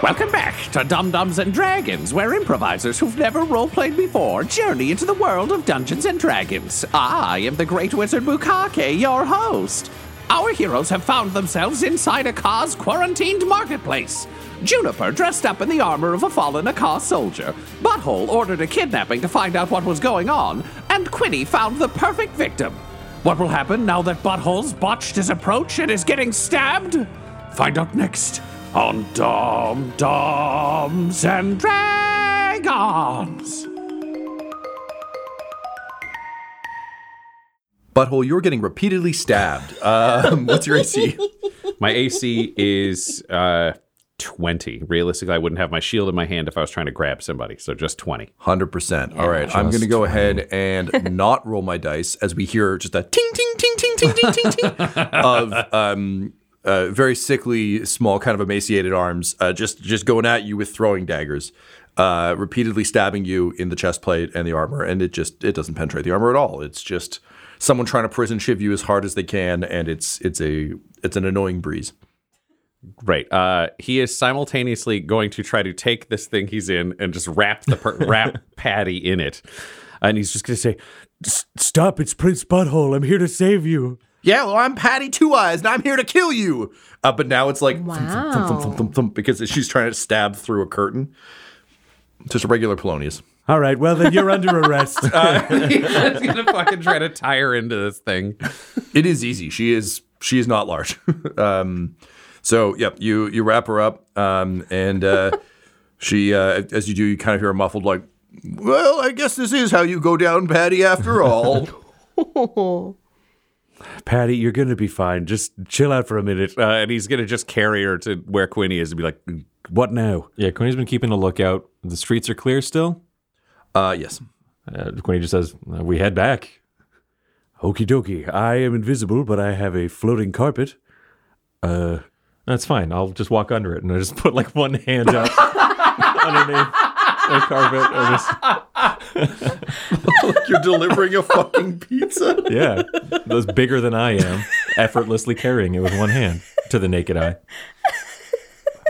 Welcome back to Dumb-Dumbs and Dragons, where improvisers who've never roleplayed before journey into the world of Dungeons and Dragons. I am the Great Wizard Bukake, your host. Our heroes have found themselves inside Akkah's quarantined marketplace. Juniper dressed up in the armor of a fallen Akkah soldier. Butthole ordered a kidnapping to find out what was going on, and Quinny found the perfect victim. What will happen now that Butthole's botched his approach and is getting stabbed? Find out next on Dumb-Dumbs and Dragons. Butthole, you're getting repeatedly stabbed. Um, what's your AC? My AC is uh, 20. Realistically, I wouldn't have my shield in my hand if I was trying to grab somebody. So just 20. 100%. All right. I'm going to go ahead and not roll my dice as we hear just a ting, ting, ting, ting, ting, ting, ting, ting of um, uh, very sickly, small, kind of emaciated arms uh, just, just going at you with throwing daggers. Uh, repeatedly stabbing you in the chest plate and the armor, and it just it doesn't penetrate the armor at all. It's just someone trying to prison shiv you as hard as they can, and it's it's a it's an annoying breeze. Right. Uh, he is simultaneously going to try to take this thing he's in and just wrap the per- wrap Patty in it, and he's just going to say, "Stop! It's Prince Butthole. I'm here to save you." Yeah, well, I'm Patty Two Eyes, and I'm here to kill you. Uh, but now it's like thump, thump, thump, thump, thump, thump, thump, because she's trying to stab through a curtain. Just a regular Polonius. All right, well then you're under arrest. he's going to fucking try to tie her into this thing. It is easy. She is she is not large. um, so yep, you you wrap her up, um, and uh, she uh, as you do, you kind of hear a muffled like, "Well, I guess this is how you go down, Patty. After all." Patty, you're going to be fine. Just chill out for a minute. Uh, and he's going to just carry her to where Quinny is and be like, "What now?" yeah, Quinny's been keeping a lookout. The streets are clear still. uh, yes. Uh, Quinny just says, uh, "We head back." Okie dokie. I am invisible, but I have a floating carpet. Uh, That's fine. I'll just walk under it and I just put like one hand up underneath the carpet. Or just, You're delivering a fucking pizza. yeah, that's bigger than I am, effortlessly carrying it with one hand to the naked eye.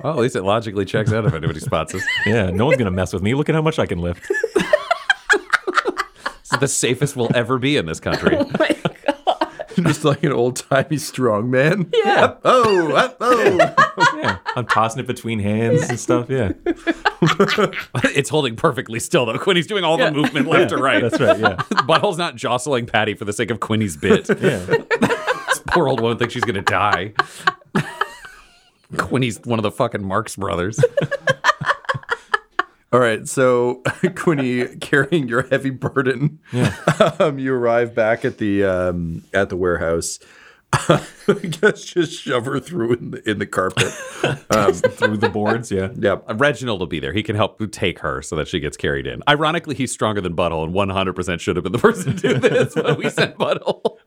well, at least it logically checks out if anybody spots us. Yeah, no one's gonna mess with me. Look at how much I can lift. This is the safest we'll ever be in this country. Oh Just like an old timey strong man. Yeah. Oh, oh. Yeah, I'm tossing it between hands and stuff. Yeah, it's holding perfectly still, though. Quinny's doing all the movement left to right. that's right. Yeah, Butthole's not jostling Patty for the sake of Quinny's bit. yeah. This poor old woman thinks she's going to die. Quinny's one of the fucking Marx brothers. All right, so Quinny carrying your heavy burden, um, you arrive back at the um, at the warehouse. I guess just shove her through in the, in the carpet. Um, Through the boards. Yeah. yep. Uh, Reginald will be there. He can help take her so that she gets carried in. Ironically, he's stronger than Butthole and 100% should have been the person to do this, but we sent Butthole.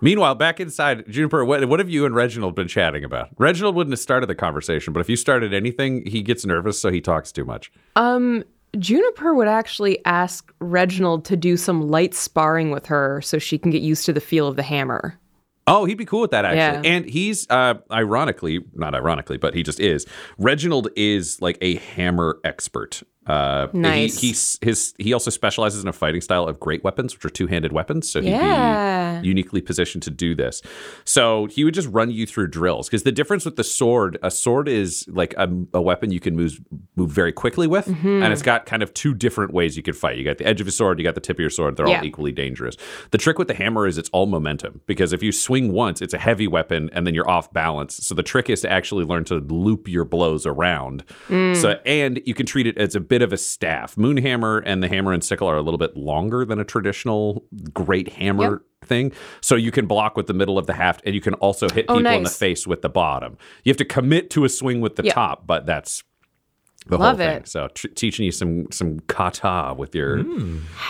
Meanwhile, back inside, Juniper, what, what have you and Reginald been chatting about? Reginald wouldn't have started the conversation, but if you started anything, he gets nervous, so he talks too much. Um, Juniper would actually ask Reginald to do some light sparring with her so she can get used to the feel of the hammer. Oh, he'd be cool with that actually. Yeah. And he's uh ironically, not ironically, but he just is. Reginald is like a hammer expert. Uh, Nice. He, he's, his, he also specializes in a fighting style of great weapons, which are two handed weapons. So he'd Yeah. be uniquely positioned to do this. So he would just run you through drills because the difference with the sword, a sword is like a, a weapon you can move move very quickly with, Mm-hmm. and it's got kind of two different ways you could fight. You got the edge of a sword, you got the tip of your sword. They're Yeah. all equally dangerous. The trick with the hammer is it's all momentum because if you swing once, it's a heavy weapon, and then you're off balance. So the trick is to actually learn to loop your blows around. So and you can treat it as a bit of a staff. Moonhammer and the hammer and sickle are a little bit longer than a traditional great hammer thing. So you can block with the middle of the haft and you can also hit Oh, people in the face with the bottom. You have to commit to a swing with the Yeah. top, but that's the Love whole thing. it. So tr- teaching you some some kata with your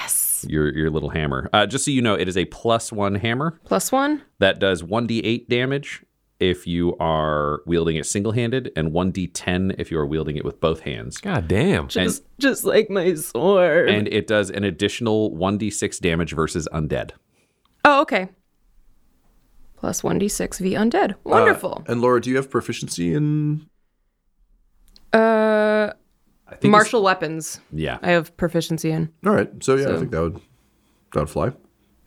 Yes. your your little hammer. Uh, just so you know, it is a plus one hammer Plus one. that does 1d8 damage if you are wielding it single handed, and 1d10 if you are wielding it with both hands. God damn. Just, just like my sword. And it does an additional 1d6 damage versus undead. oh, okay. Plus 1d6 v undead. Wonderful. And Laura, do you have proficiency in? Uh, I think martial weapons. Yeah. I have proficiency in. All right, so yeah, I think that would that would fly.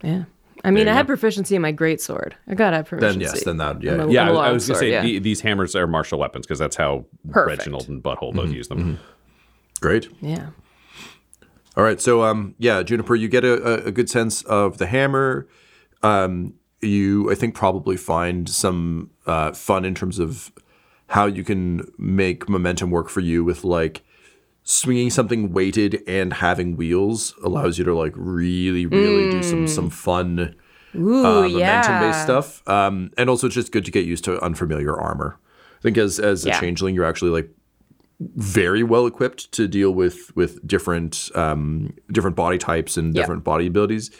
Yeah. I mean, I had proficiency in my great sword. I gotta have Then yes, then that yeah. Yeah, I, I was going to longsword, say yeah. the, these hammers are martial weapons because that's how Perfect. Reginald and Butthole both use them. Great. Yeah. All right, so um, yeah, Juniper, you get a, a, a good sense of the hammer. Um, you, I think, probably find some uh, fun in terms of how you can make momentum work for you with like swinging something weighted and having wheels allows you to like really, really do some some fun Ooh, uh, yeah. momentum based stuff. Um, and also, it's just good to get used to unfamiliar armor. I think as as a changeling, you're actually like very well equipped to deal with with different um, different body types and Yeah. different body abilities.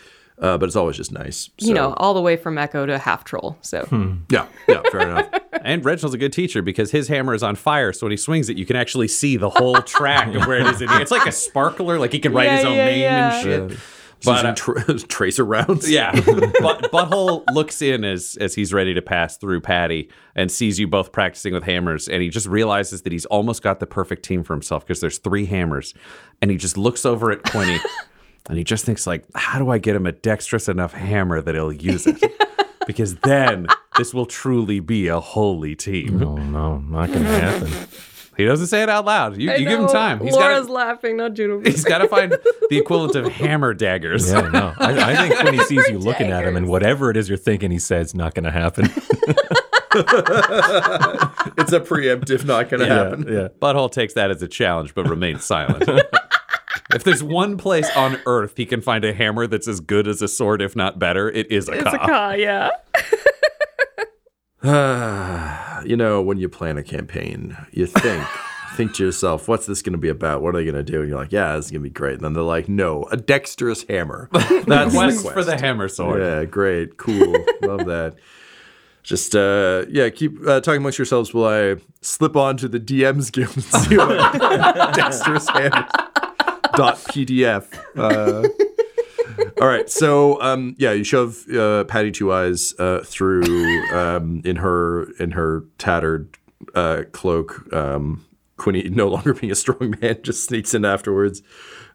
Uh, but it's always just nice. You know, all the way from Echo to half troll. So yeah, yeah, fair enough. And Reginald's a good teacher because his hammer is on fire. So when he swings it, you can actually see the whole track of where it is. In It's like a sparkler. Like he can write his own yeah, name yeah. and shit. But But, uh, tra- tracer rounds. Yeah, but Butthole looks in as as he's ready to pass through Patty and sees you both practicing with hammers, and he just realizes that he's almost got the perfect team for himself because there's three hammers, and he just looks over at Quinny, and he just thinks like, how do I get him a dexterous enough hammer that he'll use it? Because then this will truly be a holy team. Oh no, not gonna happen. He doesn't say it out loud. You, you give him time. He's Laura's got laughing, not Juniper. he's got to find the equivalent of hammer daggers. Yeah, no. I, I think when he sees you looking at him and whatever it is you're thinking he says not gonna happen. it's a preemptive, not going to happen. yeah. Butthole takes that as a challenge, but remains silent. if there's one place on Earth he can find a hammer that's as good as a sword, if not better, it is a It's a cop. yeah. you know, when you plan a campaign, you think think to yourself, what's this going to be about? What are they going to do? And you're like, yeah, this is going to be great. And then they're like, no, a dexterous hammer. That's Quest the for the hammer sword. Yeah, great, cool, love that. Just uh, yeah, keep uh, talking amongst yourselves while I slip on to the DM's guild and see what dexterous hammers dot PDF. Uh, all right, so um, yeah, you shove uh, Patty Two Eyes uh, through um, in her in her tattered uh, cloak. Um, Quinny, no longer being a strong man, just sneaks in afterwards.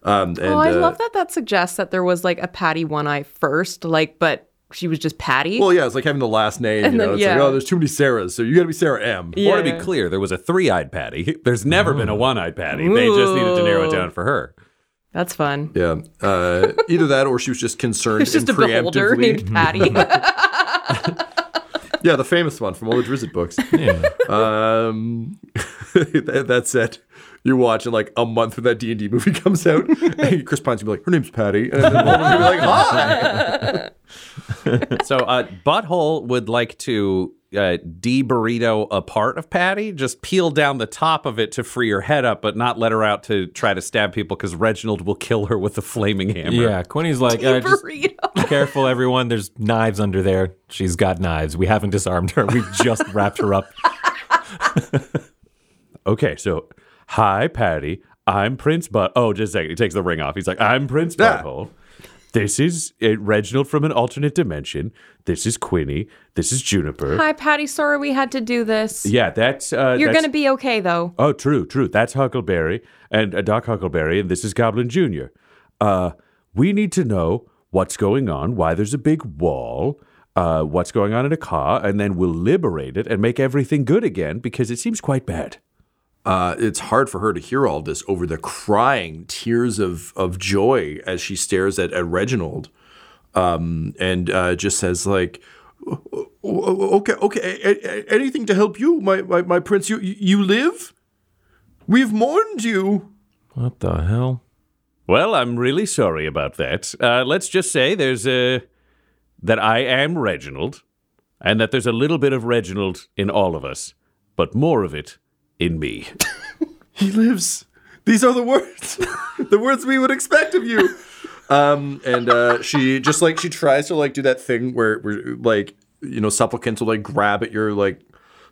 Um, and, oh, I uh, love that that suggests that there was like a Patty One Eye first, like, but she was just Patty. Well, yeah, it's like having the last name. And you know, then- it's yeah. like, oh, there's too many Sarahs, so you got to be Sarah M. Yeah. Or to be clear, there was a three-eyed Patty. There's never been a one-eyed Patty. They just needed to narrow it down for her. That's fun. Yeah, uh, either that or she was just concerned. There's just a and beholder preemptively- named Patty. Yeah, the famous one from all the Drizzt books. Yeah. Um, that, that said, you watch and like a month when that D and D movie comes out, Chris Pine's gonna be like, her name's Patty, and then all of them be like, hi. So, uh, Butthole would like to uh, de-burrito a part of Patty, just peel down the top of it to free her head up, but not let her out to try to stab people because Reginald will kill her with a flaming hammer. Yeah, Quinny's like, uh, just careful, everyone. There's knives under there. She's got knives. We haven't disarmed her. We just wrapped her up. Okay, so hi, Patty. I'm Prince But. Oh, just a second. He takes the ring off. He's like, I'm Prince Yeah. Butthole. This is uh, Reginald from an alternate dimension. This is Quinny. This is Juniper. Hi, Patty. Sorry we had to do this. Yeah, that's. Uh, You're that's- gonna be okay though. Oh, true, true. That's Huckleberry and uh, Doc Huckleberry, and this is Goblin Junior. Uh, we need to know what's going on, why there's a big wall, uh, what's going on in Akkah, and then we'll liberate it and make everything good again because it seems quite bad. Uh, it's hard for her to hear all this over the crying tears of, of joy as she stares at, at Reginald um, and uh, just says like, "O- o- okay, okay, a- a- anything to help you, my, my, my prince. You, you live? We've mourned you. What the hell? Well, I'm really sorry about that. Uh, let's just say there's a that I am Reginald, and that there's a little bit of Reginald in all of us, but more of it in me. He lives. These are the words, the words we would expect of you. Um, and uh, she just like she tries to like do that thing where, where like you know supplicants will like grab at your like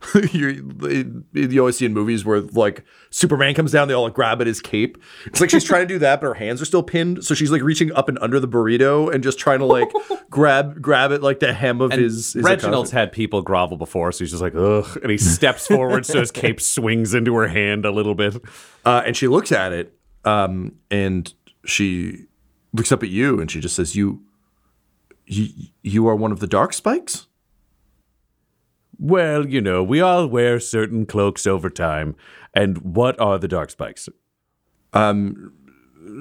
your you always see in movies where like Superman comes down, they all like grab at his cape. It's like she's trying to do that, but her hands are still pinned, so she's like reaching up and under the burrito and just trying to like grab grab at like the hem of his. his Reginald's had people grovel before, so he's just like, ugh. And he steps forward so his cape swings into her hand a little bit. Uh, and she looks at it, um, and she looks up at you, and she just says, "You, you, you are one of the dark spikes." Well, you know, we all wear certain cloaks over time. And what are the dark spikes? Um,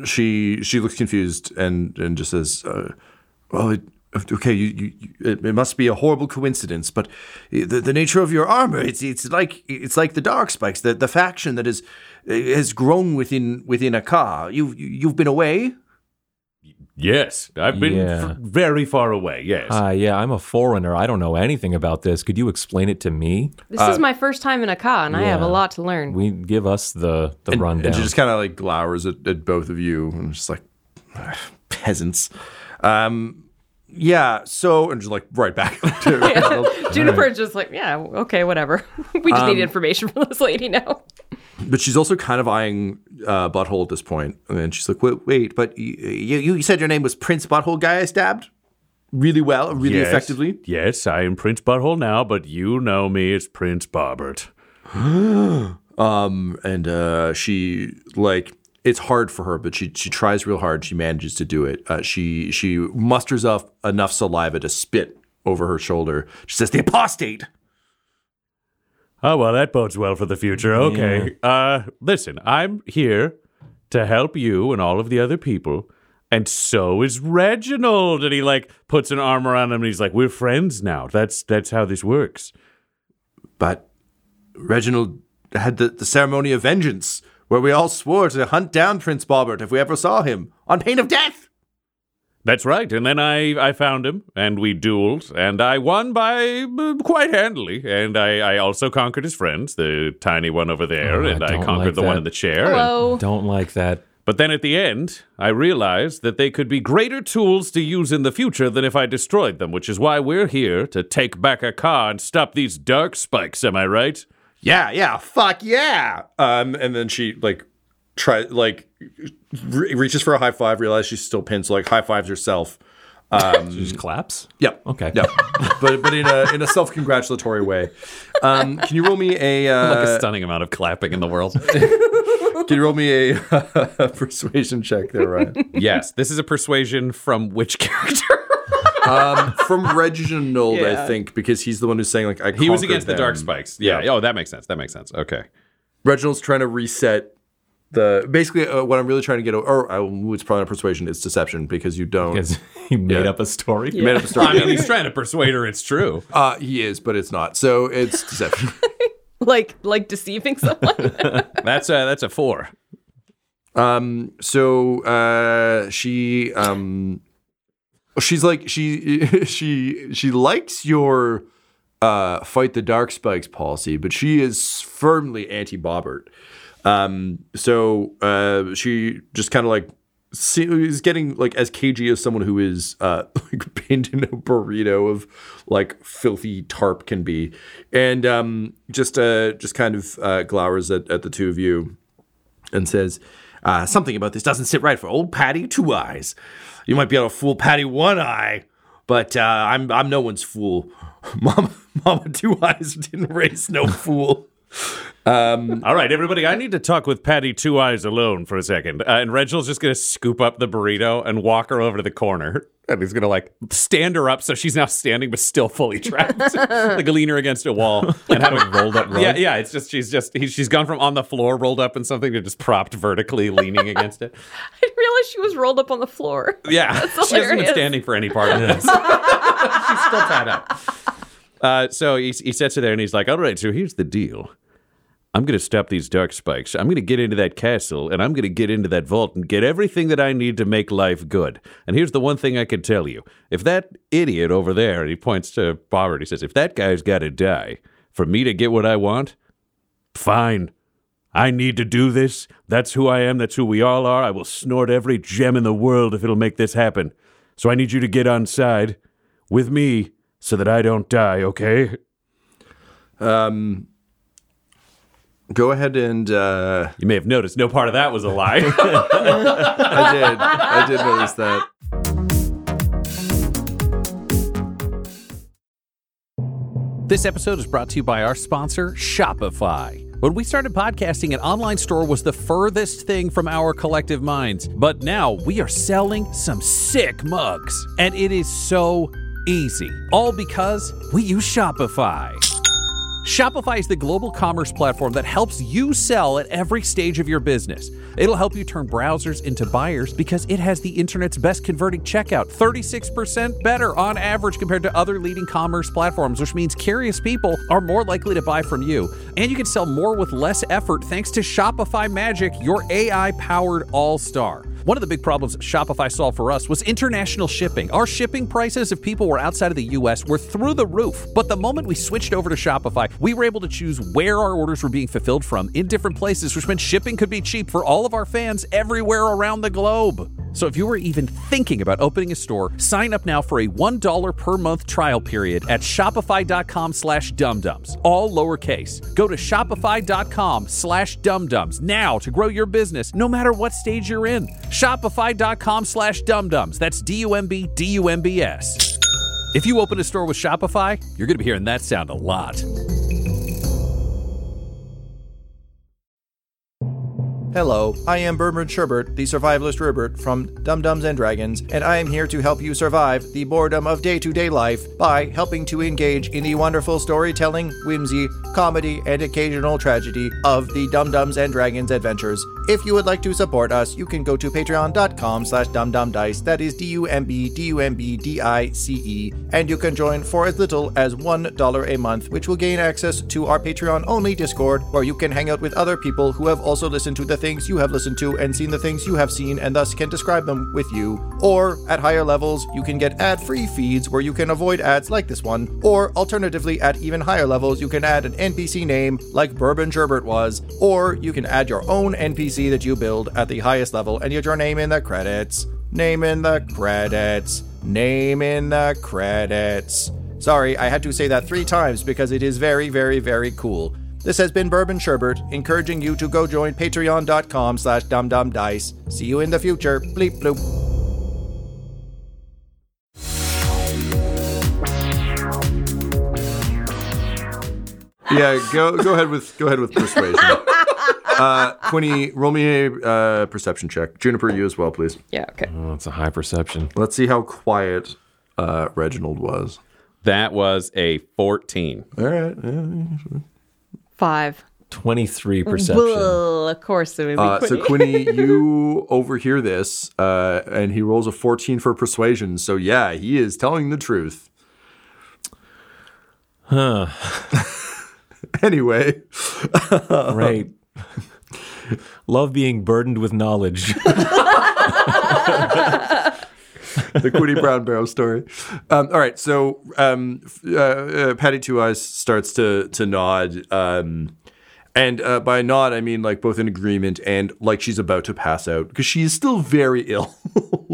She she looks confused and and just says, uh, "Well, it, okay, you, you, it, it must be a horrible coincidence, but the, the nature of your armor, it's it's like it's like the dark spikes, the the faction that is has grown within within Akkah. You've you've been away." Yes, I've been Yeah. f- very far away. Yes. Ah, yeah, I'm a foreigner. I don't know anything about this. Could you explain it to me? This is my first time in Akkah, and I have a lot to learn. We give us the the rundown. And she just kind of like glowers at, at both of you and just like peasants. Um, yeah. So and just like right back to Reginald. Juniper's just like, yeah, okay, whatever. we just Um, need information from this lady now. But she's also kind of eyeing uh, Butthole at this point, and she's like, "Wait, wait but you, you you said your name was Prince Butthole Guy I stabbed really well, really Yes. effectively." Yes, I am Prince Butthole now, but you know me as Prince Bobbert. Um, and uh, she like it's hard for her, but she she tries real hard. She manages to do it. Uh, she she musters up enough saliva to spit over her shoulder. She says, "The apostate." Oh, well, that bodes well for the future. Okay. Uh, listen, I'm here to help you and all of the other people. And so is Reginald. And he like puts an arm around him and he's like, We're friends now. That's that's how this works. But Reginald had the, the ceremony of vengeance, where we all swore to hunt down Prince Bobbert if we ever saw him, on pain of death. That's right. And then I, I found him and we dueled and I won by uh, quite handily. And I, I also conquered his friends, the tiny one over there, Oh, I and I don't conquered like the one that. in the chair. and- Hello. don't like that. But then at the end, I realized that they could be greater tools to use in the future than if I destroyed them, which is why we're here to take back a car and stop these dark spikes, am I right? Yeah, yeah, fuck yeah. Um, and then she like try like re- reaches for a high five, realizes she's still pinned, so like high fives herself. Um, She just claps. Yep. Okay. Yep. but but in a in a self congratulatory way. Um, can you roll me a uh, like a stunning amount of clapping in the world. can you roll me a persuasion check there, Ryan? yes, this is a persuasion from which character? Um, from Reginald, I think, because he's the one who's saying like I he was conquered against the dark spikes. Yeah. Yeah. Oh, that makes sense. That makes sense. Okay. Reginald's trying to reset the basically uh, what I'm really trying to get over. Or uh, it's probably not persuasion; it's deception because you don't. Because he made Yeah. up a story. You made up a story. I mean, he's trying to persuade her it's true. Uh, he is, but it's not. So it's deception. Like like deceiving someone. That's a that's a four. um, so uh, she um, she's like she she she likes your uh fight the dark spikes policy, but she is firmly anti Bobbert. Um, so uh, she just kind of like is getting like as cagey as someone who is uh like pinned in a burrito of like filthy tarp can be, and um just uh just kind of uh glowers at, at the two of you and says, Uh, something about this doesn't sit right for old Patty Two Eyes. You might be able to fool Patty One Eye, but uh, I'm I'm no one's fool. Mama, Mama Two Eyes didn't raise no fool. Um, All right, everybody, I need to talk with Patty Two Eyes alone for a second. Uh, and Reginald's just going to scoop up the burrito and walk her over to the corner. And he's going to like stand her up so she's now standing but still fully trapped. like lean her against a wall and have a rolled up rug. Yeah, yeah. It's just, she's just, he, she's gone from on the floor rolled up in something to just propped vertically leaning against it. I didn't realize she was rolled up on the floor. Yeah. she hasn't been standing for any part of this. she's still tied up. Uh, so he, he sits her there and he's like, all right, so here's the deal. I'm going to stop these dark spikes. I'm going to get into that castle and I'm going to get into that vault and get everything that I need to make life good. And here's the one thing I can tell you. If that idiot over there, and he points to Robert, he says, if that guy's got to die for me to get what I want, fine. I need to do this. That's who I am. That's who we all are. I will snort every gem in the world if it'll make this happen. So I need you to get on side with me so that I don't die, okay? Um, Go ahead and. Uh, you may have noticed no part of that was a lie. I did. I did notice that. This episode is brought to you by our sponsor, Shopify. When we started podcasting, an online store was the furthest thing from our collective minds. But now we are selling some sick mugs. And it is so easy. All because we use Shopify. Shopify is the global commerce platform that helps you sell at every stage of your business. It'll help you turn browsers into buyers because it has the internet's best converting checkout, 36% better on average compared to other leading commerce platforms, which means curious people are more likely to buy from you. And you can sell more with less effort thanks to Shopify Magic, your AI powered all star. One of the big problems Shopify solved for us was international shipping. Our shipping prices, if people were outside of the US, were through the roof. But the moment we switched over to Shopify, we were able to choose where our orders were being fulfilled from in different places, which meant shipping could be cheap for all of our fans everywhere around the globe. So if you were even thinking about opening a store, sign up now for a $1 per month trial period at shopify.com slash dumdums, All lowercase. Go to shopify.com slash dumdums now to grow your business no matter what stage you're in. Shopify.com slash dumdums. That's D-U-M-B D-U-M-B-S. If you open a store with Shopify, you're going to be hearing that sound a lot. Hello, I am Bourbon Sherbert, the survivalist Rupert from Dumb-Dumbs and Dragons, and I am here to help you survive the boredom of day to day life by helping to engage in the wonderful storytelling, whimsy, comedy, and occasional tragedy of the Dumb-Dumbs and Dragons adventures. If you would like to support us, you can go to patreon.com slash dumdumdice, that is D-U-M-B-D-U-M-B-D-I-C-E, and you can join for as little as $1 a month, which will gain access to our Patreon-only Discord, where you can hang out with other people who have also listened to the things you have listened to and seen the things you have seen and thus can describe them with you. Or, at higher levels, you can get ad free feeds where you can avoid ads like this one. Or, alternatively, at even higher levels, you can add an NPC name like Bourbon Gerbert was. Or, you can add your own NPC that you build at the highest level and get your name in the credits. Name in the credits. Name in the credits. Sorry, I had to say that three times because it is very, very, very cool. This has been Bourbon Sherbert, encouraging you to go join patreon.com slash dumdumdice. See you in the future. Bleep bloop. Yeah, go go ahead with go ahead with persuasion. Uh, Quinny, roll me a uh, perception check. Juniper, you as well, please. Yeah, okay. Oh, it's a high perception. Let's see how quiet uh, Reginald was. That was a 14. All right. Yeah. Five. 23 perception. Well, of course it would be Uh, so Quinny. Quinny, you overhear this, uh, and he rolls a 14 for persuasion. So yeah, he is telling the truth. Huh. Anyway, Right. Love being burdened with knowledge. The Quinny Brown Barrow story. Um, all right, so um, uh, uh, Patty Two Eyes starts to to nod, um, and uh, by nod I mean like both in agreement and like she's about to pass out because she is still very ill,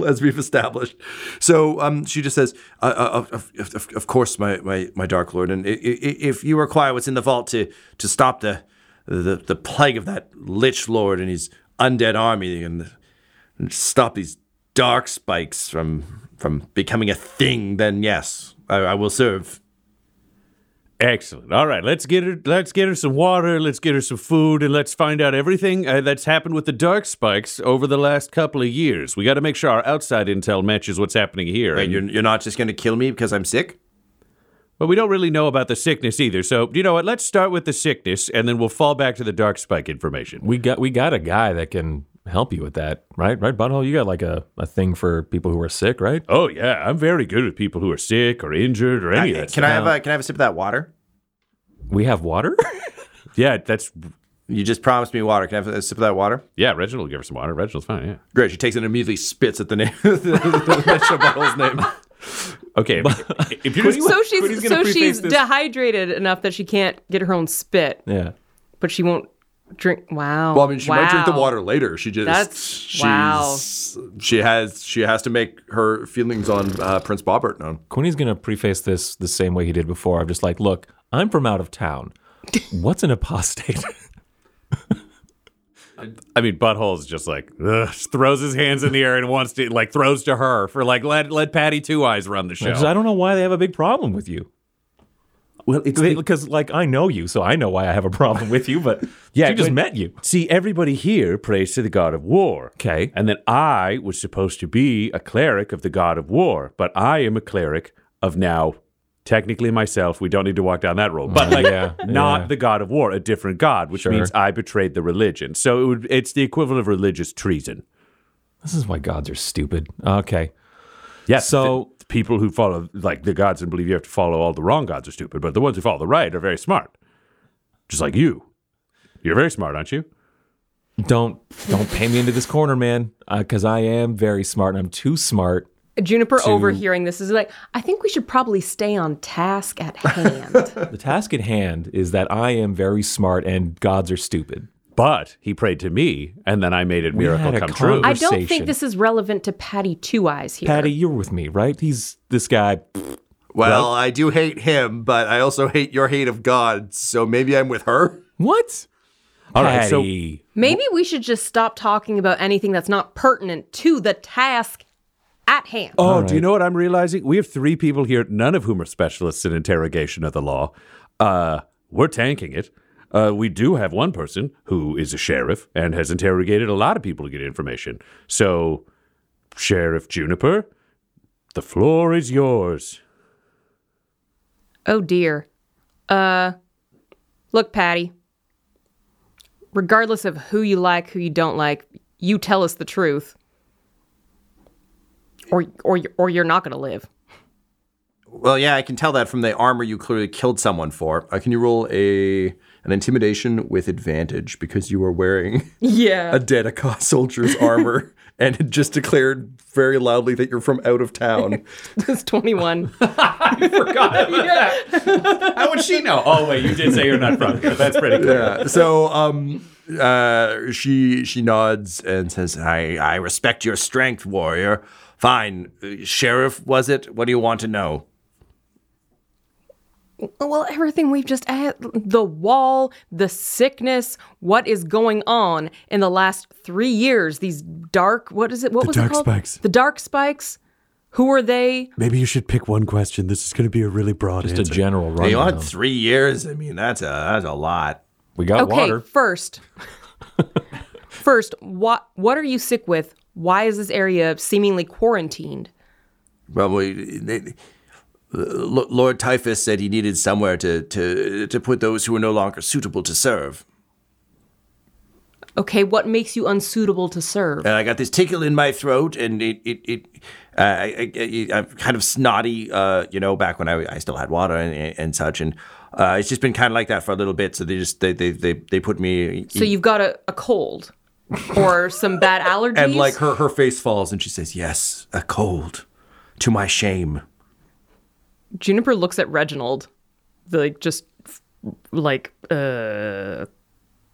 as we've established. So um, she just says, uh, uh, of, of, of, "Of course, my, my my Dark Lord, and if you require what's in the vault to to stop the." The, the plague of that lich lord and his undead army and, and stop these dark spikes from from becoming a thing, then yes, I, I will serve. Excellent. All right, let's get her. Let's get her some water. Let's get her some food, and let's find out everything uh, that's happened with the dark spikes over the last couple of years. We got to make sure our outside intel matches what's happening here. Wait, And- you're, you're not just going to kill me because I'm sick? But we don't really know about the sickness either. So you know what? Let's start with the sickness, and then we'll fall back to the dark spike information. We got we got a guy that can help you with that, right? Right, Butthole? You got like a, a thing for people who are sick, right? Oh yeah, I'm very good with people who are sick or injured or any of that. can I have a can I have a sip of that water? We have water? Yeah, that's You just promised me water. Can I have a sip of that water? yeah. Reginald will give her some water. Reginald's fine. Yeah. Great. She takes it and immediately spits at the name, the, the, the Butthole's name. Okay. if you're just, So she's so preface she's this- dehydrated enough that she can't get her own spit, yeah. but she won't drink. Wow. Well, I mean, she might drink the water later. She just That's- she's, wow. She has she has to make her feelings on uh, Prince Bobbert known. Quinny's gonna preface this the same way he did before. I'm just like, look, I'm from out of town. What's an apostate? I mean, butthole's just like ugh, throws his hands in the air and wants to like throws to her for like let let Patty Two Eyes run the show. I don't know why they have a big problem with you. Well, it's Because like I know you, so I know why I have a problem with you. But Yeah, she just when- met you. See, everybody here prays to the god of war. Okay. And then I was supposed to be a cleric of the god of war, but I am a cleric of now technically myself. We don't need to walk down that road. But like Yeah, not yeah. the god of war, a different god, which Sure. means I betrayed the religion. So it would, it's the equivalent of religious treason. This is why gods are stupid. Okay. Yes. So- the people who follow like the gods and believe you have to follow all the wrong gods are stupid, but the ones who follow the right are very smart. Just like you. You're very smart, aren't you? Don't don't pay me into this corner, man. Uh, because I am very smart. and I'm too smart. Juniper overhearing this is like, I think we should probably stay on task at hand. The task at hand is that I am very smart and gods are stupid. But he prayed to me, and then I made it miracle come true. I don't think this is relevant to Patty Two Eyes here. Patty, you're with me, right? He's this guy. Well, I do hate him, but I also hate your hate of God. So maybe I'm with her. What? All right, so Maybe we should just stop talking about anything that's not pertinent to the task at hand. Oh, do you know what I'm realizing? We have three people here, none of whom are specialists in interrogation of the law. Uh, we're tanking it. Uh, we do have one person who is a sheriff and has interrogated a lot of people to get information. So, Sheriff Juniper, the floor is yours. Oh dear. Uh look, Patty. Regardless of who you like, who you don't like, you tell us the truth. Or or or you're not going to live. Well, yeah, I can tell that from the armor you clearly killed someone for. Uh, can you roll a an intimidation with advantage because you were wearing Yeah. a Dedicott soldier's armor and had just declared very loudly that you're from out of town? It's 21. I forgot. Yeah. How would she know? Oh, wait, you did say you're not from here. That's pretty cool. yeah. So um uh she she nods and says, I, I respect your strength, warrior. Fine. Uh, Sheriff, was it? What do you want to know? Well, everything we've just had the wall, the sickness, what is going on in the last 3 years? These dark, what is it? What was dark it called? spikes. The dark spikes. Who are they? Maybe you should pick one question. This is going to be a really broad Just a general You rundown. want three years? I mean, that's a that's a lot. We got Okay, water. first. first, what what are you sick with? Why is this area seemingly quarantined? Well, we, they, L- Lord Typhus said he needed somewhere to, to to put those who were no longer suitable to serve. Okay, what makes you unsuitable to serve? And I got this tickle in my throat, and it it, it uh, I, I'm kind of snotty, uh, you know, back when I, I still had water and, and such, and uh, it's just been kind of like that for a little bit. So they just they they they, they put me. So you've got a, a cold or some bad allergies? and like her her face falls and she says, yes, a cold, to my shame. Juniper looks at Reginald, like just like uh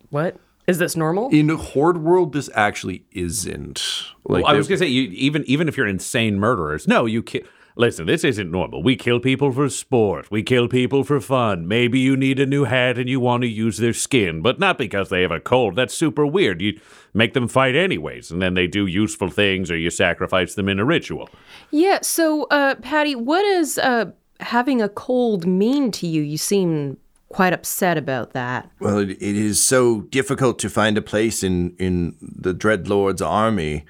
what? Is this normal? in the Horde World, this actually isn't. Like I was going to say, you, even even if you're insane murderers, no, you can't. listen, this isn't normal. We kill people for sport. We kill people for fun. Maybe you need a new hat and you want to use their skin, but not because they have a cold. That's super weird. You make them fight anyways, and then they do useful things or you sacrifice them in a ritual. Yeah, so, uh, Patty, what does uh, having a cold mean to you? You seem quite upset about that. Well, it, it is so difficult to find a place in, in the Dreadlord's army,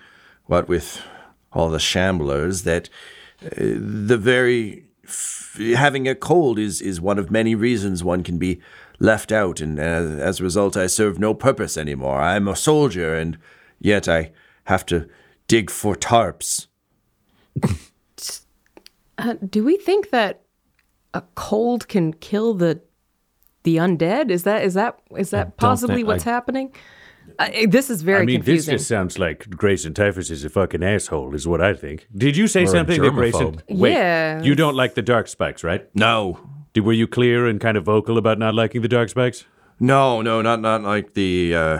what with all the shamblers, that uh, the very f- having a cold is, is one of many reasons one can be left out, and as, as a result, I serve no purpose anymore. I'm a soldier, and yet I have to dig for tarps. Uh, do we think that a cold can kill the the undead? Is that is that is that possibly think- what's I- happening? Uh, this is very I mean, confusing. this just sounds like Grayson Typhus is a fucking asshole, is what I think. Did you say Or something that Grayson? Wait, Yeah. you don't like the dark spikes, right? No, Did, were you clear and kind of vocal about not liking the dark spikes? No, no, not not like the uh,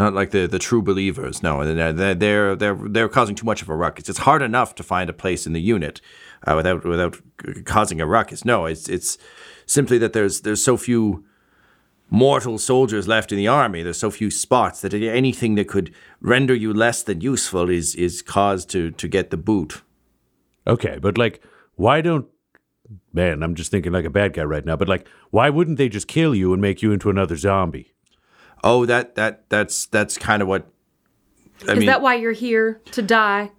not like the the true believers. No, they're they're they're they're, causing too much of a ruckus. It's hard enough to find a place in the unit uh, without without causing a ruckus. No, it's it's simply that there's there's so few mortal soldiers left in the army. There's so few spots that anything that could render you less than useful is is cause to to get the boot. Okay, but like, why don't. Man, I'm just thinking like a bad guy right now, but like, why wouldn't they just kill you and make you into another zombie? Oh, that that that's that's kind of what. I is mean, that why you're here to die?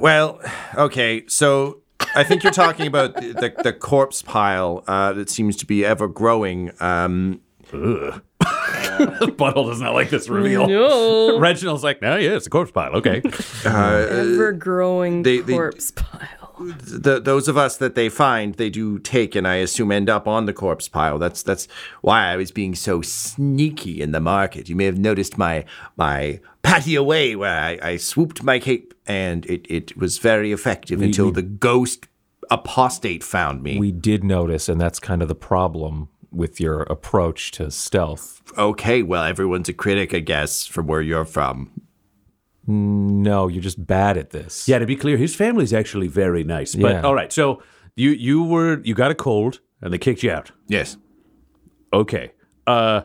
Well, okay, so I think you're talking about the, the, the corpse pile uh, that seems to be ever growing. Um, Butthole does not like this reveal. No, Reginald's like, no, yeah, it's a corpse pile. Okay. ever growing they- they- corpse pile. The, those of us that they find, they do take, and I assume end up on the corpse pile. That's that's why I was being so sneaky in the market. You may have noticed my my patty away where I, I swooped my cape, and it, it was very effective until the ghost apostate found me. We did notice, and that's kind of the problem with your approach to stealth. okay, well, everyone's a critic, I guess, from where you're from. No, you're just bad at this. Yeah, to be clear, his family's actually very nice. But Yeah. all right, so you you were you got a cold and they kicked you out. Yes. Okay. Uh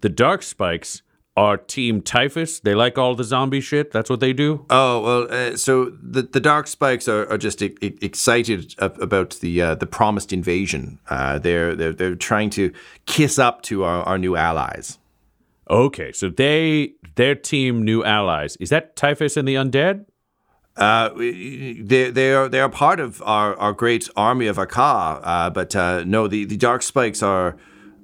the dark spikes are team typhus. They like all the zombie shit. That's what they do. Oh well, uh, so the the dark spikes are, are just e- e- excited ab- about the uh, the promised invasion. Uh, they're they're they're trying to kiss up to our, our new allies. Okay, so they their team new allies. Is that typhus and the undead? Uh, they they are they are part of our, our great army of Akkah, uh, but uh, no, the, the dark spikes are.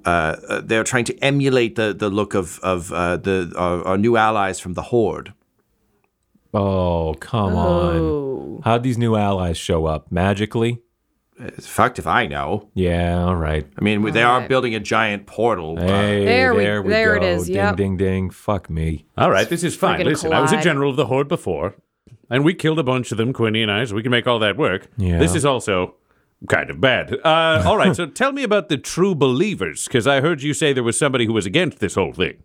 Uh, uh, they're trying to emulate the, the look of of uh, the our, our new allies from the Horde. Oh, come on. How'd these new allies show up? Magically? Fucked if I know. Yeah, all right. I mean, they are building a giant portal. uh, Hey, There there we- we, there it go. is, Ding, yep. ding, ding. Fuck me. All right, this is fine. Friggin' Listen, I was a general of the horde before, and we killed a bunch of them, Quinny and I, so we can make all that work. Yeah. This is also kind of bad. Uh, all right, so tell me about the true believers, because I heard you say there was somebody who was against this whole thing.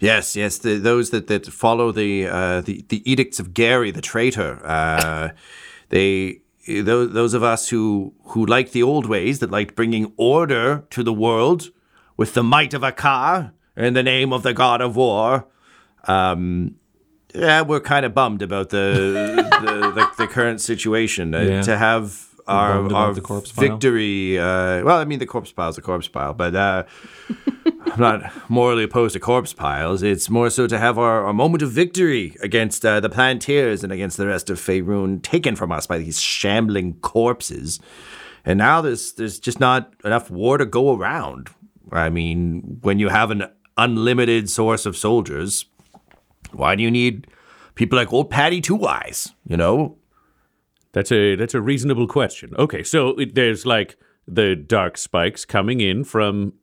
Yes, yes, the, those that, that follow the, uh, the the edicts of Gary the traitor. Uh, they those, those of us who who like the old ways, that liked bringing order to the world with the might of Akkah in the name of the god of war. Um, yeah, we're kind of bummed about the the, the, the current situation. Uh, To have our, our the corpse pile? victory. Uh, well, I mean, the corpse pile is a corpse pile, but. I'm not morally opposed to corpse piles. It's more so to have our, our moment of victory against uh, the Plantiers and against the rest of Faerun taken from us by these shambling corpses. And now there's there's just not enough war to go around. I mean, when you have an unlimited source of soldiers, why do you need people like old Patty Two Eyes? You know, That's a that's a reasonable question. Okay, so it, there's like the dark spikes coming in from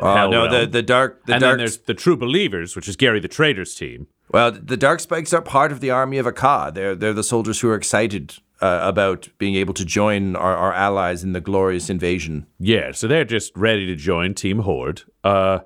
Oh no, the Realm. the dark the and dark then there's the true believers, which is Gary the Trader's team. Well, the Dark Spikes are part of the army of Akkah. They're they're the soldiers who are excited uh, about being able to join our, our allies in the glorious invasion. Yeah, so they're just ready to join Team Horde. Uh,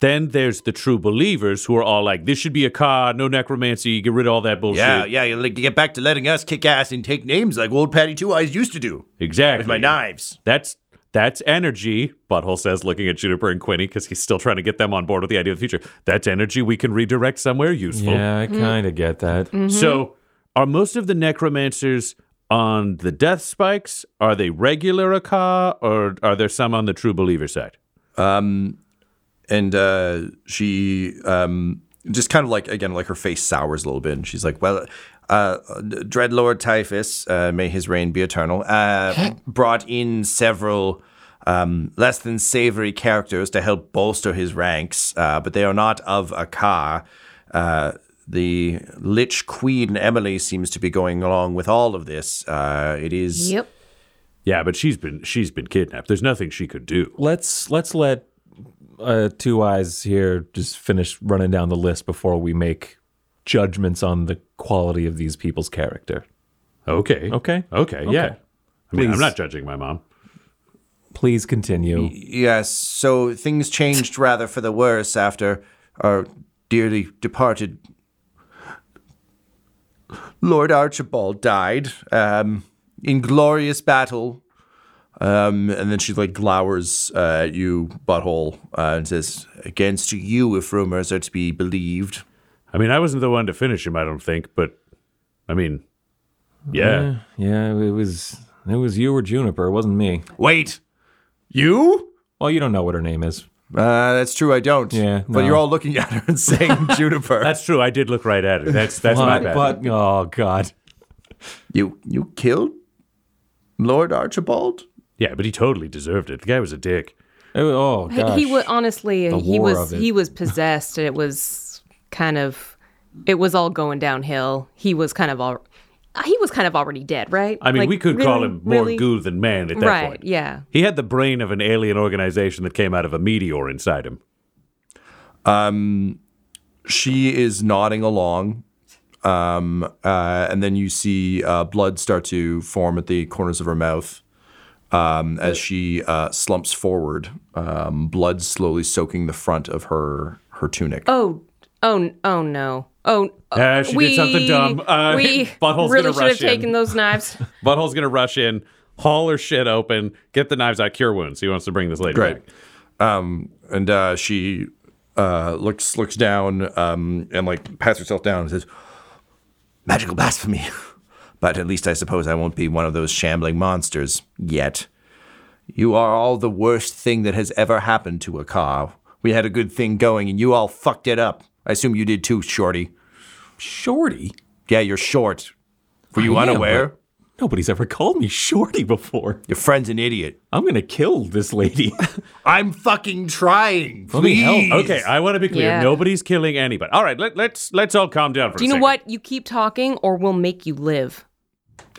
Then there's the true believers who are all like, this should be Akkah, no necromancy, get rid of all that bullshit. Yeah, yeah, you like get back to letting us kick ass and take names like old Patty Two Eyes used to do Exactly. with my knives. That's that's energy, Butthole says, looking at Juniper and Quinny, because he's still trying to get them on board with the idea of the future. That's energy we can redirect somewhere useful. Yeah, I kind of get that. So, are most of the necromancers on the death spikes? Are they regular Akkah, or are there some on the true believer side? and uh, she um, just kind of like again like her face sours a little bit and she's like well uh, dreadlord typhus uh, may his reign be eternal uh, brought in several um, less than savory characters to help bolster his ranks uh, but they are not of Akkah uh, the lich queen emily seems to be going along with all of this uh, it is Yep. Yeah, but she's been she's been kidnapped. There's nothing she could do. Let's let's let uh, Two Eyes here just finish running down the list before we make judgments on the quality of these people's character. Okay. Okay. Okay. Yeah. I mean, I'm not judging my mom. Please continue. Yes, so things changed rather for the worse after our dearly departed Lord Archibald died um, in glorious battle. Um, and then she like glowers uh, at you, butthole, uh, and says, "Against you, if rumors are to be believed." I mean, I wasn't the one to finish him, I don't think, but I mean, yeah. Yeah, it was it was you or Juniper. It wasn't me. Wait, you? Well, you don't know what her name is. Uh, that's true. I don't. Yeah, but no. you're all looking at her and saying Juniper. That's true. I did look right at her. That's that's my but, bad. but oh god. you. You killed Lord Archibald. yeah, but he totally deserved it. The guy was a dick. It was- oh He- gosh. He was honestly The he war was of it. he was possessed and it was kind of it was all going downhill. He was kind of all he was kind of already dead, right? I mean, Like, we could call him more really? goo than man at that Right, point. yeah. He had the brain of an alien organization that came out of a meteor inside him. she is nodding along um, uh, and then you see uh, blood start to form at the corners of her mouth um, as she uh, slumps forward um, blood slowly soaking the front of her her tunic Oh, oh, oh no. Oh, Uh, she did something dumb. Uh, we Butthole's really gonna should have in. taken those knives. Butthole's gonna rush in, haul her shit open, get the knives out, cure wounds. He wants to bring this lady Great. back. um, and uh, she uh, looks looks down um, and like pats herself down and says magical blasphemy but at least i suppose i won't be one of those shambling monsters yet you are all the worst thing that has ever happened to Akkah we had a good thing going and you all fucked it up i assume you did too shorty Shorty. yeah you're short were you I unaware but Nobody's ever called me Shorty before. your friend's an idiot I'm gonna kill this lady. i'm fucking trying Let me help. please. Okay, I want to be clear. Yeah. Nobody's killing anybody. All right, let, let's let's all calm down for Do a you know second. what? You keep talking or we'll make you live.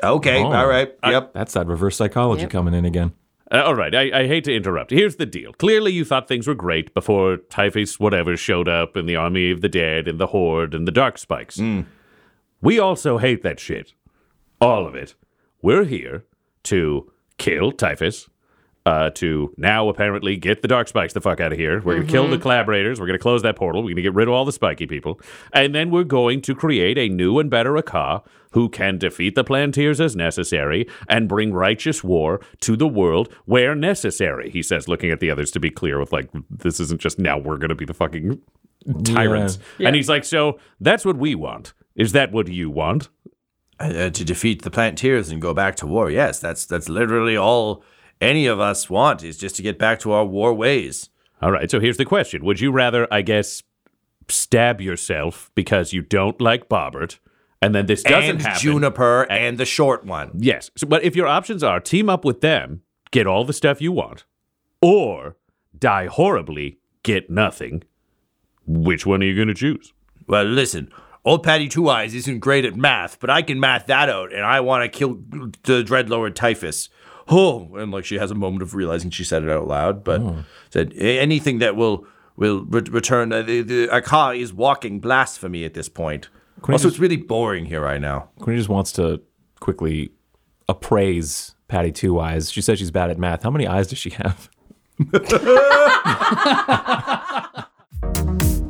okay Oh. all right yep That's that reverse psychology Yep. coming in again. Uh, all right, I, I hate to interrupt. Here's the deal. Clearly, you thought things were great before Typhus whatever showed up and the Army of the Dead and the Horde and the Dark Spikes. We also hate that shit. All of it. We're here to kill Typhus, uh, to now apparently get the Dark Spikes the fuck out of here. We're going to kill the collaborators. We're going to close that portal. We're going to get rid of all the spiky people. And then we're going to create a new and better Akkah who can defeat the Plantiers as necessary and bring righteous war to the world where necessary. He says, looking at the others to be clear with like, this isn't just now we're going to be the fucking tyrants. And he's like, so that's what we want. Is that what you want? uh, to defeat the Plantiers and go back to war. Yes, that's that's literally all any of us want is just to get back to our war ways. All right, so here's the question. Would you rather, I guess, stab yourself because you don't like Bobbert, and then this doesn't and happen? Juniper and the short one. Yes. So, but if your options are team up with them, get all the stuff you want, or die horribly, get nothing, which one are you going to choose? Well, listen, old Patty Two Eyes isn't great at math, but I can math that out, and I want to kill the Dreadlord Typhus. Oh, and like she has a moment of realizing she said it out loud, but said Anything that will will re- return. Uh, the, the is walking blasphemy at this point. Also, it's really boring here right now. Quinny just wants to quickly appraise Patty Two Eyes. She says she's bad at math. How many eyes does she have?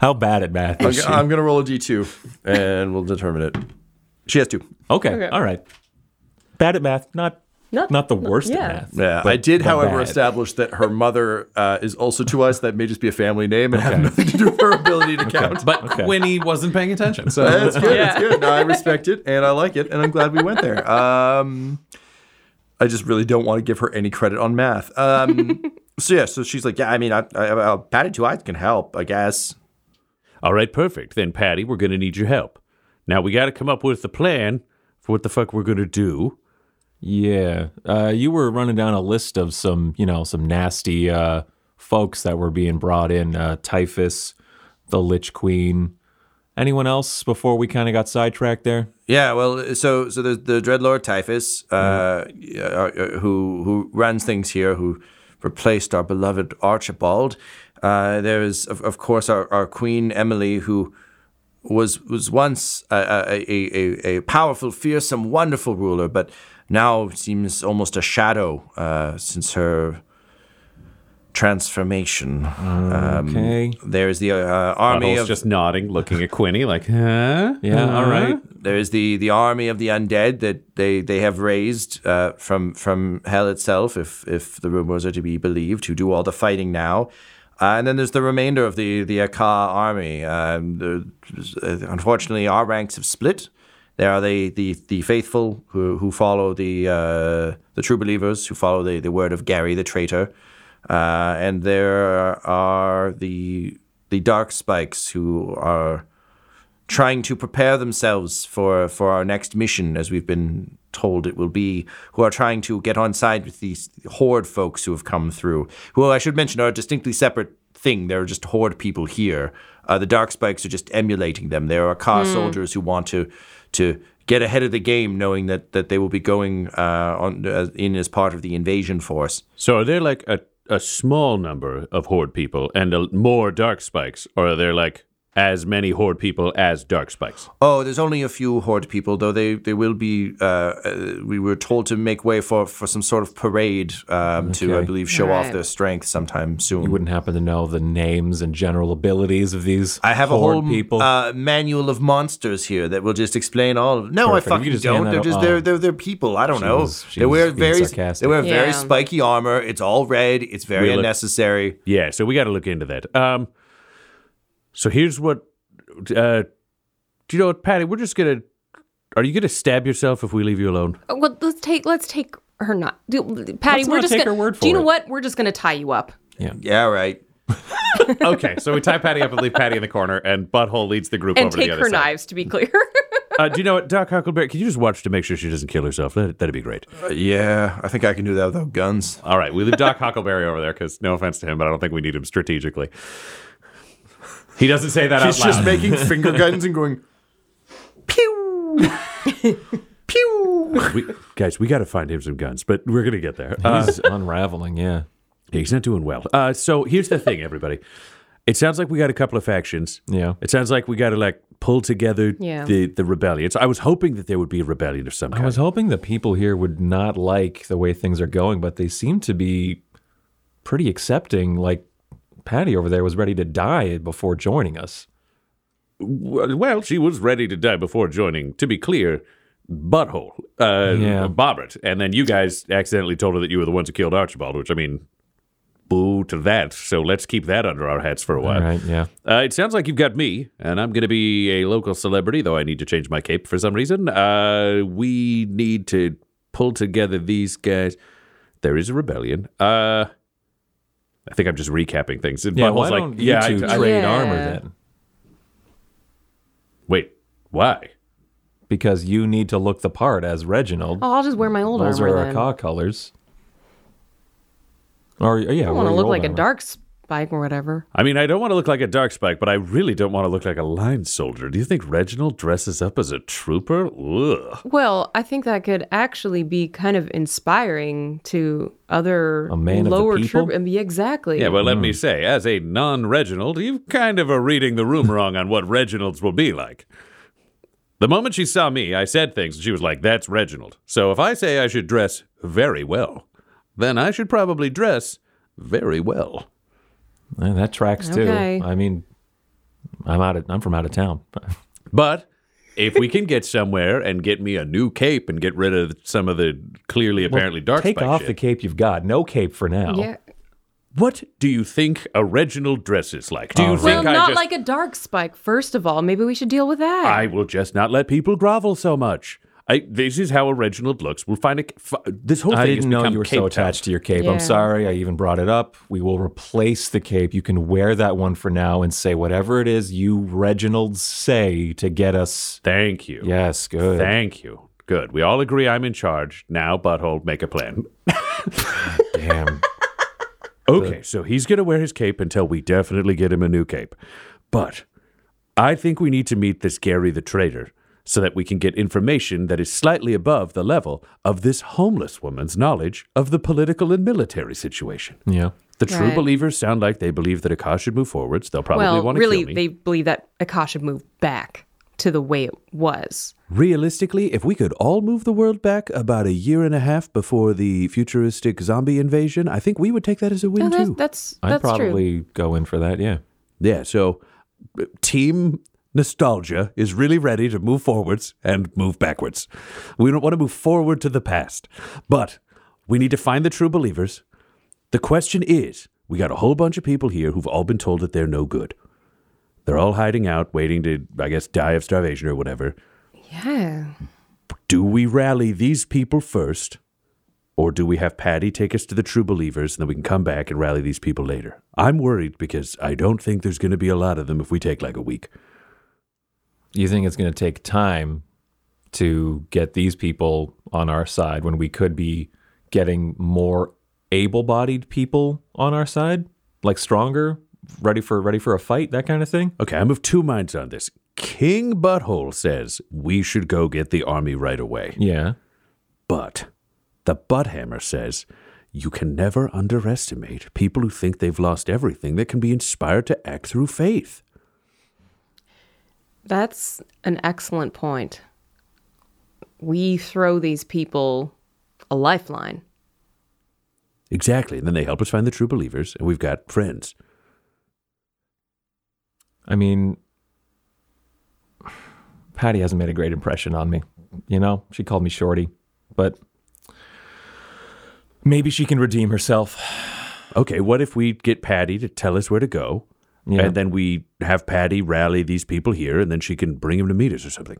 How bad at math I'm, she? I'm gonna roll a d2, and we'll determine it. She has two. okay, Okay. all right. Bad at math, not Not- not the worst yeah. at math. Yeah, but- I did, but however, bad. establish that her mother uh, is also to us. That may just be a family name and have nothing to do with her ability to count. But Okay. Quinny wasn't paying attention. So That's good. Yeah. That's good. No, I respect it, and I like it, and I'm glad we went there. Um, I just really don't want to give her any credit on math. Um, so yeah, so she's like, yeah, I mean, I, I, I, Patty Two Eyes can help, I guess. All right, perfect. Then, Patty, we're going to need your help. Now, we got to come up with a plan for what the fuck we're going to do. Yeah, uh, you were running down a list of some, you know, some nasty uh, folks that were being brought in. Uh, Typhus, the Lich Queen. Anyone else before we kind of got sidetracked there? Yeah, well, so so there's the Dreadlord Typhus, uh, uh, who who runs things here, who replaced our beloved Archibald. Uh, there is, of, of course, our, our Queen Emily, who was was once a, a, a, a powerful, fearsome, wonderful ruler, but now seems almost a shadow uh, since her transformation. Um, Okay. there's the uh, army Butthole's of just nodding, looking at Quinny like, huh? Yeah, all right. There's the the army of the undead that they they have raised uh, from from hell itself, if if the rumors are to be believed, who do all the fighting now. And then there's the remainder of the the Akkah army. Um, unfortunately, our ranks have split. There are the, the, the faithful who who follow the uh, the true believers who follow the, the word of Gary the traitor, uh, and there are the the dark spikes who are trying to prepare themselves for for our next mission, as we've been told it will be, who are trying to get on side with these horde folks who have come through, who I should mention are a distinctly separate thing. They're just horde people here. Uh, the dark spikes are just emulating them. There are car soldiers who want to to get ahead of the game, knowing that that they will be going uh, on uh, in as part of the invasion force. So are there like a, a small number of Horde people and a, more Dark Spikes? Or are there like as many Horde people as Dark Spikes? Oh, there's only a few horde people, though. They they will be. Uh, uh, we were told to make way for, for some sort of parade um, to, I believe, show off their strength sometime soon. You wouldn't happen to know the names and general abilities of these I have a horde whole people. Uh, manual of monsters here that will just explain all of. No, Perfect. I can fucking just don't. They're just oh. they're, they're they're people. I don't She know. was- they wear very sarcastic. they wear very spiky armor. It's all red. It's very We look- unnecessary. Yeah, so we got to look into that. Um, so here's what. Uh, do you know what, Patty? We're just gonna. Are you gonna stab yourself if we leave you alone? Oh, Well, let's take let's take her not. Do, Patty, Let's we're not just take gonna, her word for Do you know it. what? We're just gonna tie you up Yeah, Yeah, right. okay, so we tie Patty up and leave Patty in the corner, and Butthole leads the group and over take to the other her side. knives. To be clear. Uh, do you know what, Doc Huckleberry? Can you just watch to make sure she doesn't kill herself? That, that'd be great. Uh, yeah, I think I can do that without guns. All right, we leave Doc Huckleberry over there because no offense to him, but I don't think we need him strategically. He doesn't say that He's out loud. just making finger guns and going. Pew. Pew. we, guys, we got to find him some guns, but we're gonna get there. Uh, He's unraveling, yeah. he's not doing well. Uh, so here's the thing, everybody. It sounds like we got a couple of factions. Yeah. It sounds like we got to like pull together Yeah. the the rebellion. So I was hoping that there would be a rebellion of some kind. I was hoping the people here would not like the way things are going, but they seem to be pretty accepting. Like Patty over there was ready to die before joining us. Well, she was ready to die before joining. To be clear, butthole, uh, Yeah. Bobbert, and then you guys accidentally told her that you were the ones who killed Archibald. Which I mean, boo to that. So let's keep that under our hats for a while. Right, yeah. Uh, it sounds like you've got me, and I'm going to be a local celebrity, though I need to change my cape for some reason. Uh, we need to pull together these guys. There is a rebellion. Uh, I think I'm just recapping things. And Yeah, Butthole's why like, don't you two I, I, trade Yeah. armor then? wait, why? Because you need to look the part as Reginald. oh, I'll just wear my old Those armor are then. Akkah colors. Or yeah, I want to look old like a armor. dark spike or whatever. I mean, I don't want to look like a dark spike, but I really don't want to look like a line soldier. Do you think Reginald dresses up as a trooper? Ugh. Well, I think that could actually be kind of inspiring to other A man lower people? troop. And exactly. Yeah, well, let Hmm. me say, as a non Reginald, you kind of are reading the room wrong on what Reginalds will be like. The moment she saw me, I said things, and she was like, That's Reginald. So if I say I should dress very well, then I should probably dress very well. Eh, that tracks too. Okay. I mean, I'm out of, I'm from out of town. But if we can get somewhere and get me a new cape and get rid of some of the clearly apparently dark Take spike off shit, the cape you've got. No cape for now. Yeah. what do you think a Reginald dresses like? Do you Well, think I not just like a dark spike. First of all, maybe we should deal with that. I will just not let people grovel so much. I, this is how a Reginald looks. We'll find a. F- this whole thing I didn't know become you were so attached to your cape. Yeah. I'm sorry. I even brought it up. We will replace the cape. You can wear that one for now and say whatever it is you Reginalds say to get us. Thank you. Yes, good. Thank you. Good. We all agree I'm in charge. Now, Butthole, make a plan. Damn. Okay, so he's going to wear his cape until we definitely get him a new cape. But I think we need to meet this Gary the Traitor so that we can get information that is slightly above the level of this homeless woman's knowledge of the political and military situation. Yeah. The true Right. believers sound like they believe that Akkah should move forwards. They'll probably well, want to really, kill me. they believe that Akkah should move back to the way it was. Realistically, if we could all move the world back about a year and a half before the futuristic zombie invasion, I think we would take that as a win No, that's too. that's, I'd that's true. probably go in for that. Yeah. Yeah, so uh, team nostalgia is really ready to move forwards and move backwards. We don't want to move forward to the past, but we need to find the true believers. The question is, we got a whole bunch of people here who've all been told that they're no good. They're all hiding out, waiting to, I guess, die of starvation or whatever. Yeah. Do we rally these people first, or do we have Patty take us to the true believers and then we can come back and rally these people later? I'm worried because I don't think there's going to be a lot of them if we take like a week. You think it's going to take time to get these people on our side when we could be getting more able-bodied people on our side, like stronger, ready for ready for a fight, that kind of thing? Okay, I'm of two minds on this. King Butthole says we should go get the army right away. Yeah. But the Butthammer says you can never underestimate people who think they've lost everything that can be inspired to act through faith. That's an excellent point. We throw these people a lifeline. Exactly. And then they help us find the true believers, and we've got friends. I mean, Patty hasn't made a great impression on me. You know, she called me shorty, but maybe she can redeem herself. Okay, what if we get Patty to tell us where to go, Yeah. and then we have Patty rally these people here, and then she can bring them to meet us or something?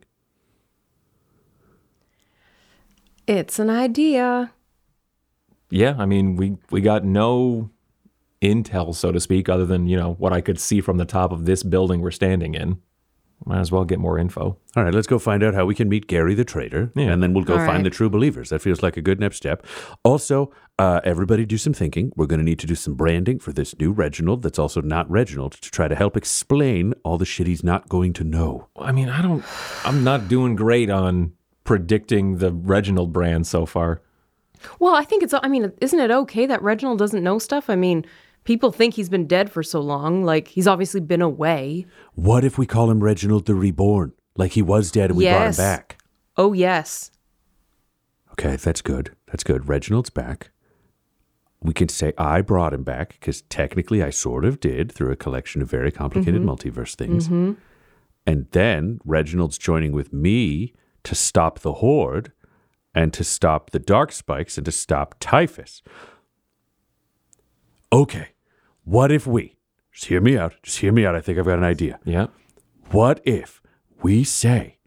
It's an idea. Yeah, I mean, we we got no intel, so to speak, other than you know what I could see from the top of this building we're standing in. Might as well get more info. All right, let's go find out how we can meet Gary the traitor, Yeah. and then we'll go All find right. the true believers. That feels like a good next step. Also, uh, everybody do some thinking. We're going to need to do some branding for this new Reginald that's also not Reginald to try to help explain all the shit he's not going to know. I mean, I don't. I'm not doing great on predicting the Reginald brand so far. Well, I think it's, I mean, isn't it okay that Reginald doesn't know stuff? I mean, people think he's been dead for so long. Like, he's obviously been away. What if we call him Reginald the Reborn, like he was dead and we brought him back? Oh, yes. Okay, that's good. That's good. Reginald's back. We can say I brought him back because technically I sort of did through a collection of very complicated mm-hmm. multiverse things. Mm-hmm. And then Reginald's joining with me to stop the Horde and to stop the Dark Spikes and to stop Typhus. Okay, what if we, just hear me out, just hear me out. I think I've got an idea. Yeah. What if we say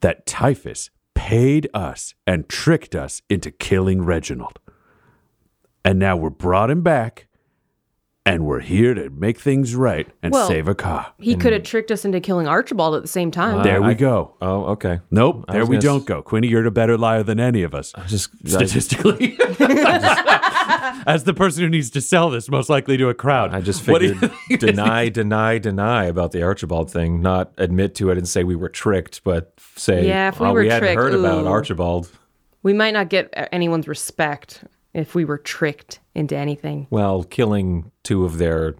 that Typhus paid us and tricked us into killing Reginald? And now we're brought him back and we're here to make things right and Well, save Akkah. He could have tricked us into killing Archibald at the same time. There we I- go. Oh, okay. Nope, I there we gonna don't s- go. Quinny, you're a better liar than any of us. Just I- Statistically. As the person who needs to sell this most likely to a crowd. I just What do you figured deny, deny, deny about the Archibald thing, not admit to it and say we were tricked, but say, Yeah, if we oh, were we hadn't tricked, heard about. Archibald. We might not get anyone's respect if we were tricked into anything. Well, killing two of their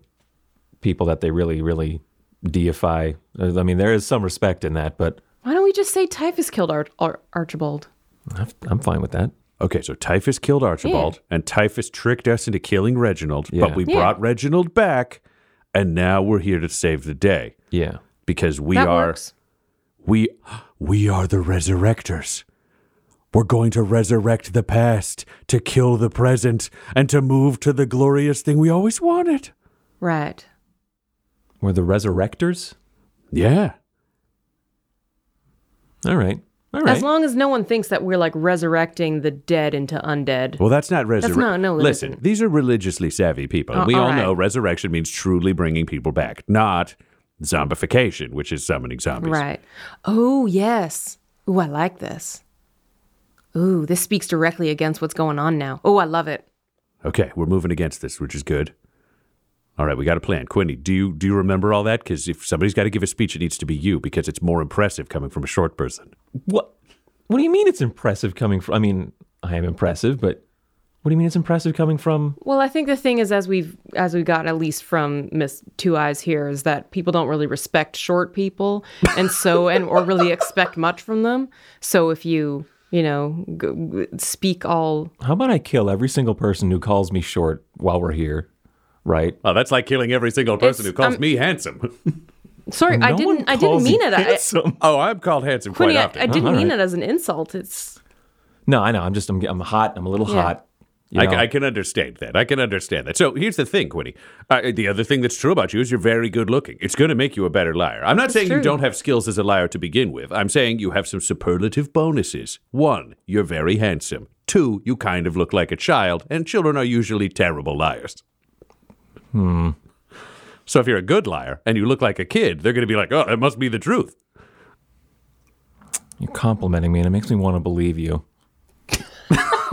people that they really, really deify. uh, I mean, there is some respect in that, but Why don't we just say Typhus killed Ar- Ar- Archibald? I'm fine with that. Okay, so Typhus killed Archibald, and Typhus tricked us into killing Reginald, but we Yeah. brought Reginald back, and now we're here to save the day Yeah. because we that are works. we we are the resurrectors. We're going to resurrect the past, to kill the present, and to move to the glorious thing we always wanted. Right. We're the resurrectors? Yeah. All right. All right. As long as no one thinks that we're like resurrecting the dead into undead. Well, that's not resurrection. not- no, it Listen, isn't. these are religiously savvy people. Oh, we all all know resurrection means truly bringing people back, not zombification, which is summoning zombies. Right. Oh, yes. Ooh, I like this. Ooh, this speaks directly against what's going on now. Oh, I love it. Okay, we're moving against this, which is good. All right, we got a plan. Quinny, do you do you remember all that? Because if somebody's got to give a speech, it needs to be you because it's more impressive coming from a short person. What? What do you mean it's impressive coming from? I mean, I am impressive, but what do you mean it's impressive coming from? Well, I think the thing is, as we've as we got at least from Miss Two Eyes here, is that people don't really respect short people, and so and or really expect much from them. So if you you know g- g- speak all How about I kill every single person who calls me short while we're here, right? Oh, that's like killing every single person It's- who calls um, me handsome. sorry, I didn't I didn't mean you it. I, oh, I'm called handsome quite Quinny, I, often. I didn't all mean right. it as an insult. It's No, I know. I'm just I'm, I'm hot. I'm a little Yeah. hot. You I, know? I can understand that. I can understand that. So here's the thing, Quinny. Uh, the other thing that's true about you is you're very good looking. It's going to make you a better liar. I'm not saying you don't have skills as a liar to begin with. I'm saying you have some superlative bonuses. One, you're very handsome. Two, you kind of look like a child, and children are usually terrible liars. Hmm. So if you're a good liar and you look like a kid, they're going to be like, oh, it must be the truth. You're complimenting me, and it makes me want to believe you.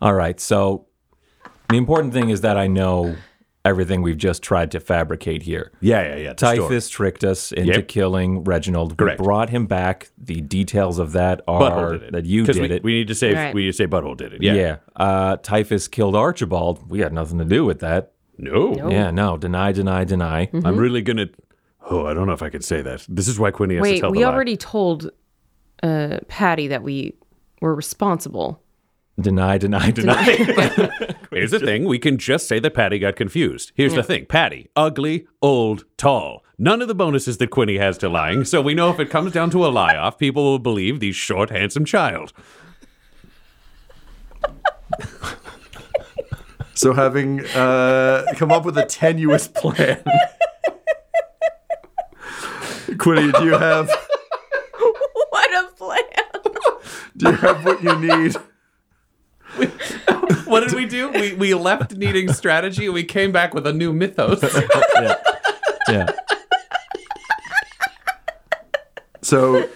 All right. So the important thing is that I know everything we've just tried to fabricate here. Yeah, yeah, yeah. the story. Typhus tricked us into Yep. killing Reginald. Correct. We brought him back. The details of that Butthole are did it. that you did we, it. We need to say Right. we need to say Butthole did it. yeah. Yeah. Uh, Typhus killed Archibald. We had nothing to do with that. No. Yeah. No. Deny. Deny. Deny. Mm-hmm. I'm really gonna. Oh, I don't know if I can say that. This is why Quinny has to wait. tell We the lie. already told uh, Patty that we were responsible. Deny. Deny. Deny. Here's the thing: we can just say that Patty got confused. Here's the thing: Patty, ugly, old, tall. None of the bonuses that Quinny has to lying. So we know if it comes down to a lie-off, people will believe the short, handsome child. So having uh, come up with a tenuous plan, Quinny, do you have what a plan! do you have what you need? What did we do? We we left needing strategy, and we came back with a new mythos. Oh, yeah. Yeah. So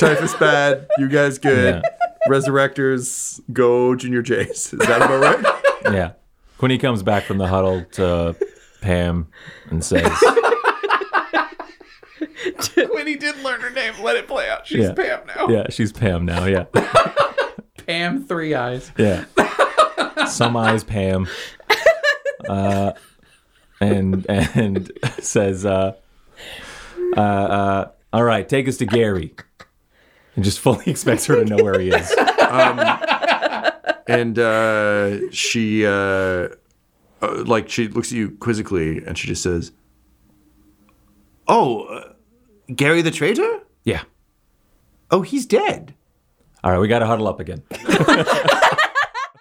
typhus bad, you guys good. Yeah. Resurrectors, go Junior Jays. Is that about right? Yeah. Quinny comes back from the huddle to Pam and says, When he did learn her name. Let it play out. She's Yeah. Pam now. "Yeah, she's Pam now. Yeah, Pam, three eyes. yeah. Some eyes Pam, uh, and and says, uh, uh, uh, "All right, take us to Gary." And just fully expects her to know where he is. and uh, she uh, uh, like she looks at you quizzically and she just says Oh, uh, Gary the traitor? Yeah. Oh, he's dead. All right, we got to huddle up again.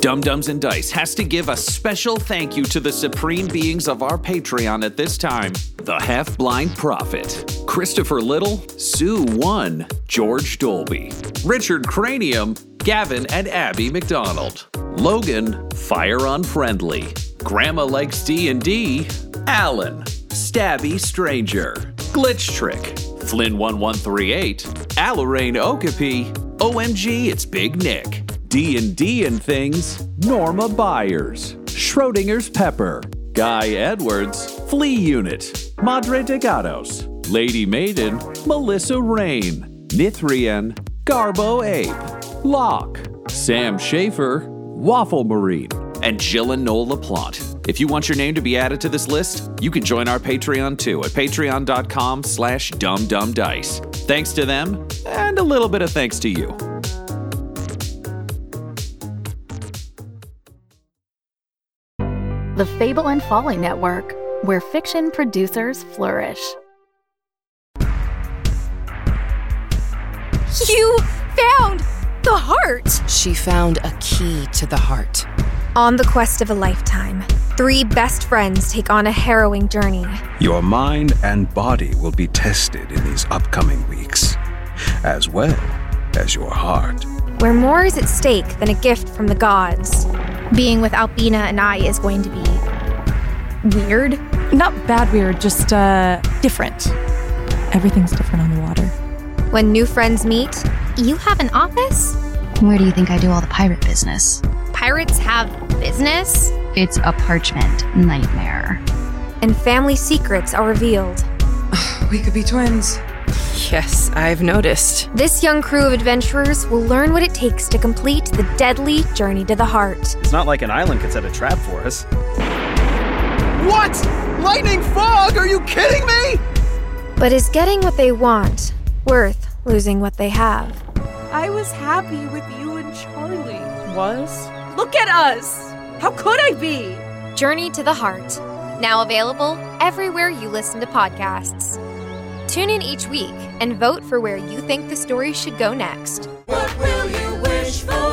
Dumb-Dumbs and Dice has to give a special thank you to the supreme beings of our Patreon at this time the Half Blind Prophet, Christopher Little, Sue One, George Dolby, Richard Cranium, Gavin and Abby McDonald, Logan, Fire Unfriendly, Grandma Likes D&D, Alan, Stabby Stranger, Glitch Trick, Flynn1138, Alarain Okapi, OMG It's Big Nick, D&D and Things, Norma Byers, Schrodinger's Pepper, Guy Edwards, Flea Unit, Madre de Gatos, Lady Maiden, Melissa Rain, Nithrian, Garbo Ape, Locke, Sam Schaefer, Waffle Marine, and Jill and Noel LaPlante. If you want your name to be added to this list, you can join our Patreon too at patreon.com slash dumbdumbdice. Thanks to them, and a little bit of thanks to you. The Fable and Folly Network, where fiction producers flourish. You found the heart! She found a key to the heart. On the quest of a lifetime, three best friends take on a harrowing journey. Your mind and body will be tested in these upcoming weeks, as well as your heart. Where more is at stake than a gift from the gods. Being with Albina and I is going to be weird. Not bad weird, just uh different. Everything's different on the water. When new friends meet, you have an office? Where do you think I do all the pirate business? Pirates have business? It's a parchment nightmare. And family secrets are revealed. we could be twins. Yes, I've noticed. This young crew of adventurers will learn what it takes to complete the deadly journey to the heart. It's not like an island could set a trap for us. What? Lightning fog? Are you kidding me? But is getting what they want worth losing what they have? I was happy with you and Charlie. Was? Look at us! How could I be? Journey to the Heart. Now available everywhere you listen to podcasts. Tune in each week and vote for where you think the story should go next. What will you wish for?